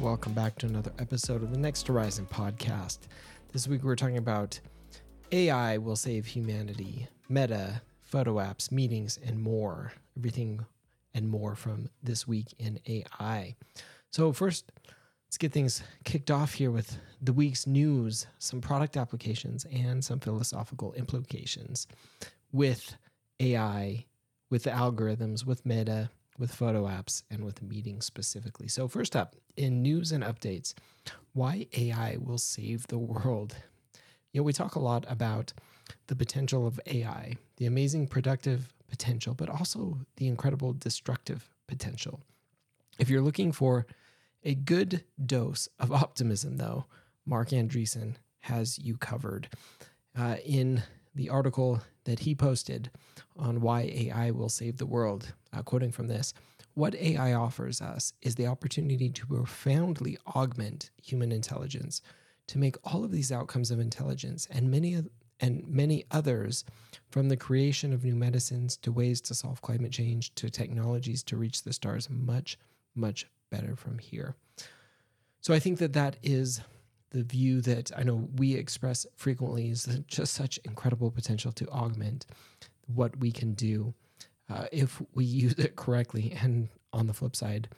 Welcome back to another episode of the Next Horizon podcast. This week we're talking about AI will save humanity, meta, photo apps, meetings, and more. Everything and more from this week in AI. So, first, let's get things kicked off here with the week's news, some product applications, and some philosophical implications with AI, with the algorithms, with meta, with photo apps and with meetings specifically. So, first up, in news and updates, why AI will save the world. You know, we talk a lot about the potential of AI, the amazing productive potential, but also the incredible destructive potential. If you're looking for a good dose of optimism, though, Marc Andreessen has you covered. Uh, in the article that he posted on why AI will save the world, uh, quoting from this What AI offers us is the opportunity to profoundly augment human intelligence, to make all of these outcomes of intelligence and many and many others, from the creation of new medicines to ways to solve climate change to technologies to reach the stars, much, much better from here. So I think that that is the view that I know we express frequently is just such incredible potential to augment what we can do uh, if we use it correctly. And on the flip side,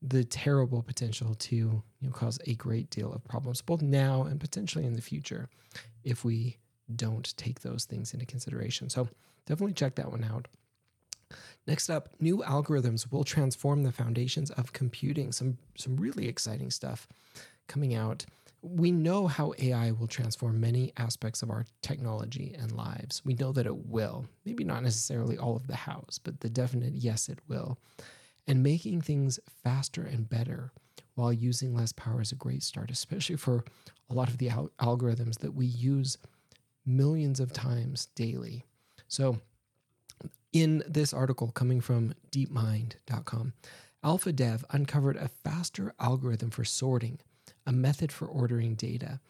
the terrible potential to you know cause a great deal of problems both now and potentially in the future if we don't take those things into consideration. So definitely check that one out. Next up, new algorithms will transform the foundations of computing. Some some really exciting stuff coming out we know how AI will transform many aspects of our technology and lives. We know that it will. Maybe not necessarily all of the hows, but the definite yes, it will. And making things faster and better while using less power is a great start, especially for a lot of the al- algorithms that we use millions of times daily. So, in this article coming from deepmind.com, AlphaDev uncovered a faster algorithm for sorting a method for ordering data.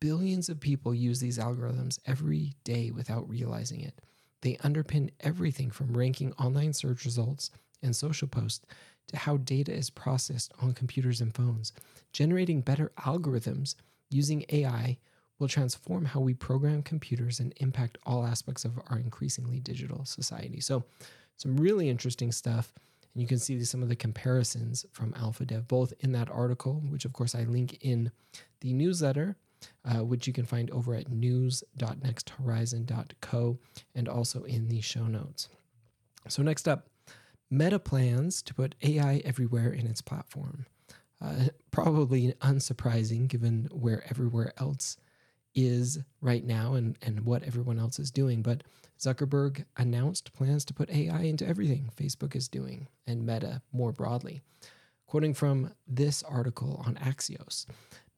Billions of people use these algorithms every day without realizing it. They underpin everything from ranking online search results and social posts to how data is processed on computers and phones. Generating better algorithms using AI will transform how we program computers and impact all aspects of our increasingly digital society. So, some really interesting stuff. You can see some of the comparisons from AlphaDev, both in that article, which of course I link in the newsletter, uh, which you can find over at news.nexthorizon.co and also in the show notes. So, next up, Meta plans to put AI everywhere in its platform. Uh, probably unsurprising given where everywhere else is right now and, and what everyone else is doing. But Zuckerberg announced plans to put AI into everything Facebook is doing and Meta more broadly. Quoting from this article on Axios,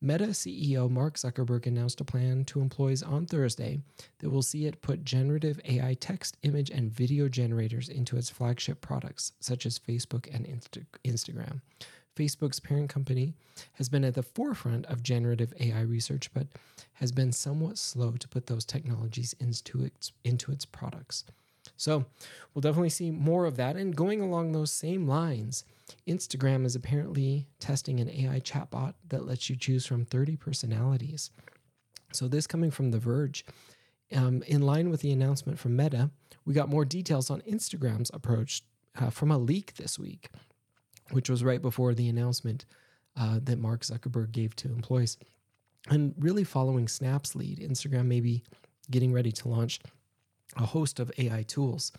Meta CEO Mark Zuckerberg announced a plan to employees on Thursday that will see it put generative AI text, image, and video generators into its flagship products, such as Facebook and Insta- Instagram. Facebook's parent company, has been at the forefront of generative AI research, but has been somewhat slow to put those technologies into its, into its products. So we'll definitely see more of that. And going along those same lines, Instagram is apparently testing an AI chatbot that lets you choose from 30 personalities. So, this coming from The Verge, um, in line with the announcement from Meta, we got more details on Instagram's approach uh, from a leak this week which was right before the announcement uh, that Mark Zuckerberg gave to employees. And really following Snap's lead, Instagram may be getting ready to launch a host of AI tools.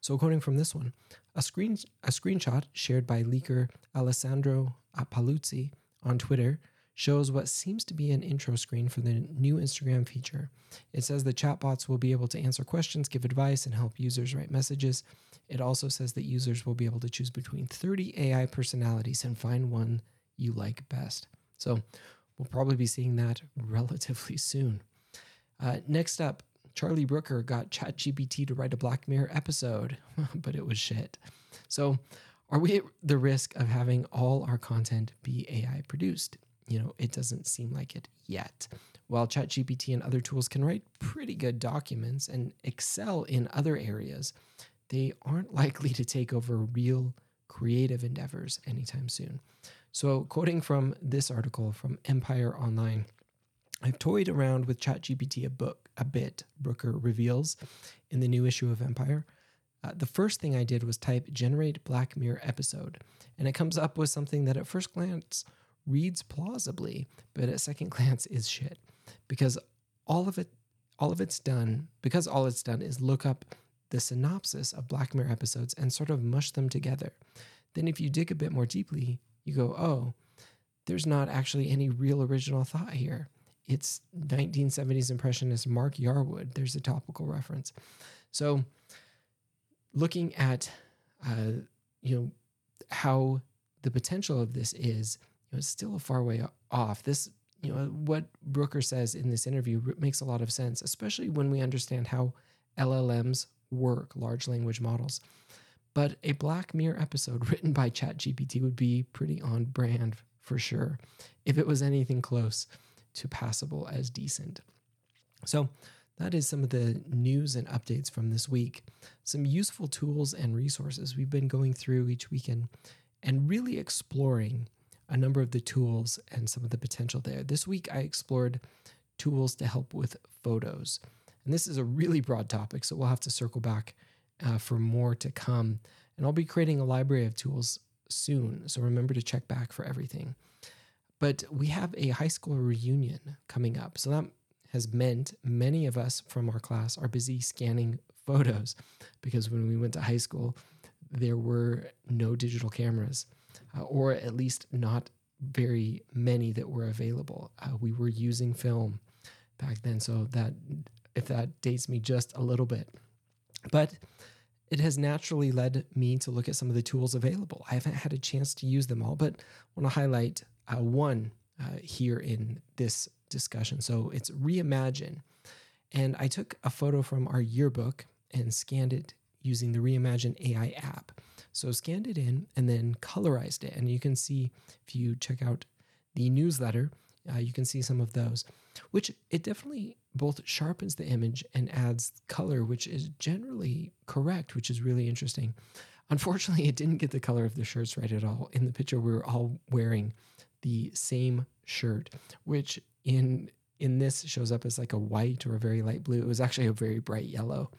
So, quoting from this one, a screen a screenshot shared by leaker Alessandro Paluzzi on Twitter shows what seems to be an intro screen for the new Instagram feature. It says the chatbots will be able to answer questions, give advice, and help users write messages. It also says that users will be able to choose between 30 AI personalities and find one you like best. So we'll probably be seeing that relatively soon. Uh, next up, Charlie Brooker got ChatGPT to write a Black Mirror episode, but it was shit. So, are we at the risk of having all our content be AI produced? You know, it doesn't seem like it yet. While ChatGPT and other tools can write pretty good documents and excel in other areas, they aren't likely to take over real creative endeavors anytime soon. So, quoting from this article from Empire Online, I've toyed around with ChatGPT a book a bit, Brooker reveals in the new issue of Empire. Uh, the first thing I did was type generate Black Mirror episode, and it comes up with something that at first glance reads plausibly, but at second glance is shit because all of it all of it's done because all it's done is look up the synopsis of Black Mirror episodes and sort of mush them together. Then if you dig a bit more deeply, you go, "Oh, there's not actually any real original thought here." It's 1970s impressionist Mark Yarwood. There's a topical reference. So, looking at uh, you know how the potential of this is, know, it's still a far way off. This you know what Brooker says in this interview makes a lot of sense, especially when we understand how LLMs work, large language models. But a Black Mirror episode written by ChatGPT would be pretty on brand for sure, if it was anything close to passable as decent. So that is some of the news and updates from this week. Some useful tools and resources we've been going through each weekend and really exploring a number of the tools and some of the potential there. This week, I explored tools to help with photos. And this is a really broad topic, so we'll have to circle back uh, for more to come. And I'll be creating a library of tools soon, so remember to check back for everything. But we have a high school reunion coming up. So that has meant many of us from our class are busy scanning photos because when we went to high school, there were no digital cameras, uh, or at least not very many that were available. Uh, we were using film back then, so that if that dates me just a little bit, but it has naturally led me to look at some of the tools available. I haven't had a chance to use them all, but I want to highlight uh, one uh, here in this discussion. So it's Reimagine. And I took a photo from our yearbook and scanned it using the Reimagine AI app. So scanned it in and then colorized it. And you can see if you check out the newsletter, uh, you can see some of those, which it definitely both sharpens the image and adds color, which is generally correct, which is really interesting. Unfortunately, it didn't get the color of the shirts right at all. In the picture, we were all wearing the same shirt, which in in this shows up as like a white or a very light blue. It was actually a very bright yellow.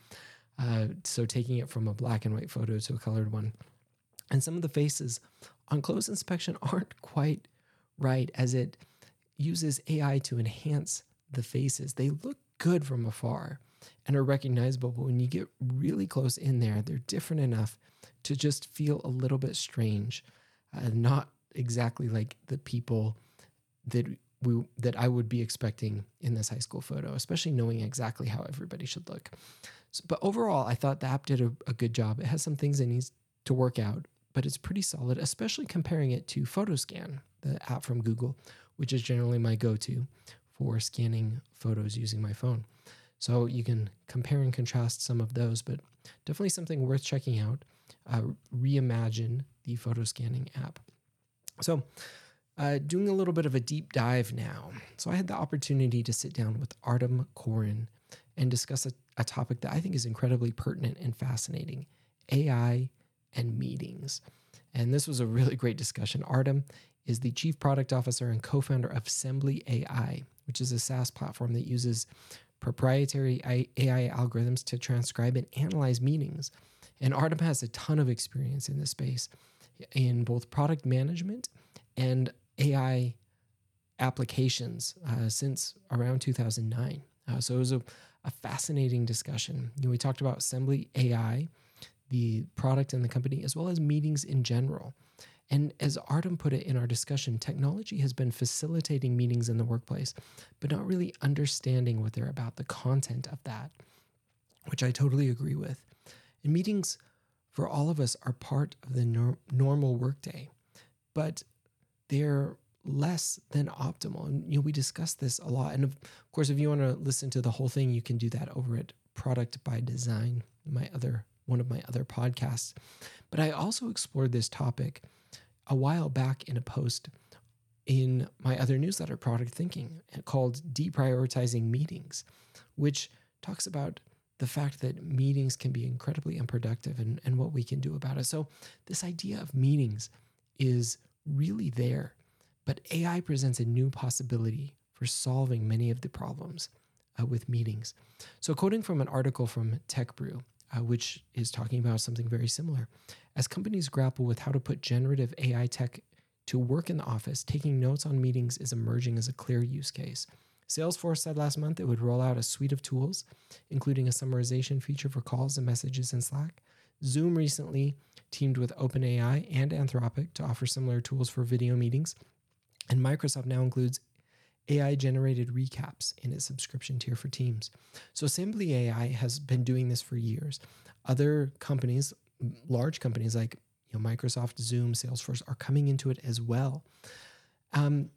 Uh, so taking it from a black and white photo to a colored one. And some of the faces on close inspection aren't quite right as it uses AI to enhance the faces. They look good from afar and are recognizable, but when you get really close in there, they're different enough to just feel a little bit strange, uh, not exactly like the people that we that I would be expecting in this high school photo, especially knowing exactly how everybody should look. So, but overall, I thought the app did a, a good job. It has some things it needs to work out, but it's pretty solid, especially comparing it to PhotoScan, the app from Google, which is generally my go-to for scanning photos using my phone. So you can compare and contrast some of those, but definitely something worth checking out. Uh, reimagine the photo scanning app. So, uh, doing a little bit of a deep dive now. So, I had the opportunity to sit down with Artem Koren and discuss a, a topic that I think is incredibly pertinent and fascinating AI and meetings. And this was a really great discussion. Artem is the chief product officer and co founder of Sembly AI, which is a SaaS platform that uses proprietary AI algorithms to transcribe and analyze meetings. And Artem has a ton of experience in this space in both product management and AI applications uh, since around 2009. Uh, so it was a, a fascinating discussion. You know, we talked about assembly AI, the product and the company, as well as meetings in general. And as Artem put it in our discussion, technology has been facilitating meetings in the workplace, but not really understanding what they're about, the content of that, which I totally agree with. And meetings for all of us are part of the nor- normal workday, but they're less than optimal. And you know, we discuss this a lot. And of course, if you want to listen to the whole thing, you can do that over at Product by Design, my other one of my other podcasts. But I also explored this topic a while back in a post in my other newsletter, Product Thinking, called Deprioritizing Meetings, which talks about the fact that meetings can be incredibly unproductive and, and what we can do about it. So, this idea of meetings is really there, but AI presents a new possibility for solving many of the problems uh, with meetings. So, quoting from an article from TechBrew, uh, which is talking about something very similar, as companies grapple with how to put generative AI tech to work in the office, taking notes on meetings is emerging as a clear use case. Salesforce said last month it would roll out a suite of tools, including a summarization feature for calls and messages in Slack. Zoom recently teamed with OpenAI and Anthropic to offer similar tools for video meetings. And Microsoft now includes AI generated recaps in its subscription tier for Teams. So Assembly AI has been doing this for years. Other companies, large companies like you know, Microsoft, Zoom, Salesforce, are coming into it as well. Um,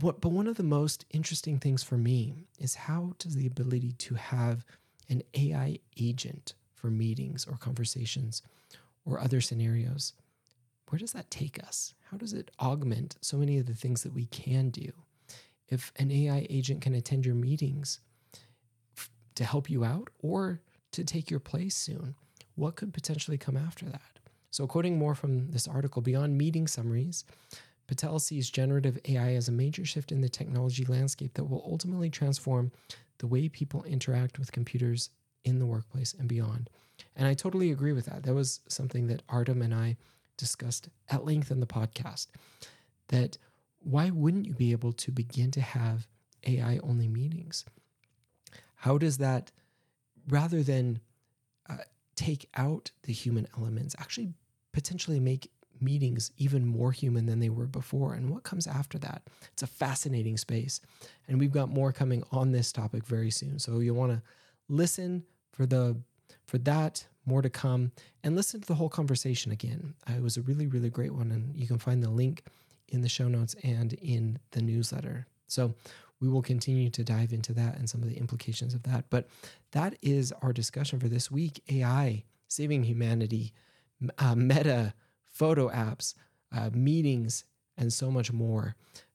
what, but one of the most interesting things for me is how does the ability to have an AI agent for meetings or conversations or other scenarios, where does that take us? How does it augment so many of the things that we can do? If an AI agent can attend your meetings to help you out or to take your place soon, what could potentially come after that? So, quoting more from this article, beyond meeting summaries, Patel sees generative AI as a major shift in the technology landscape that will ultimately transform the way people interact with computers in the workplace and beyond. And I totally agree with that. That was something that Artem and I discussed at length in the podcast. That why wouldn't you be able to begin to have AI only meetings? How does that, rather than uh, take out the human elements, actually potentially make meetings even more human than they were before. And what comes after that? It's a fascinating space. And we've got more coming on this topic very soon. So you'll want to listen for the for that, more to come, and listen to the whole conversation again. Uh, it was a really, really great one. And you can find the link in the show notes and in the newsletter. So we will continue to dive into that and some of the implications of that. But that is our discussion for this week AI saving humanity, uh, meta photo apps, uh, meetings, and so much more.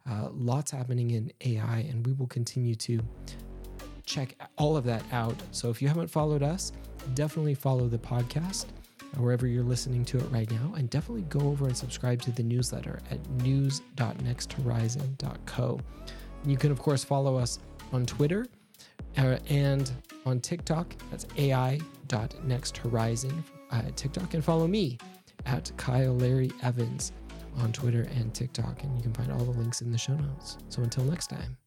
Uh, lots happening in AI, and we will continue to check all of that out. So if you haven't followed us, definitely follow the podcast wherever you're listening to it right now, and definitely go over and subscribe to the newsletter at news.nexthorizon.co. You can, of course, follow us on Twitter uh, and on TikTok. That's ai.nexthorizon uh, TikTok, and follow me at Kyle Larry Evans on Twitter and TikTok. And you can find all the links in the show notes. So until next time.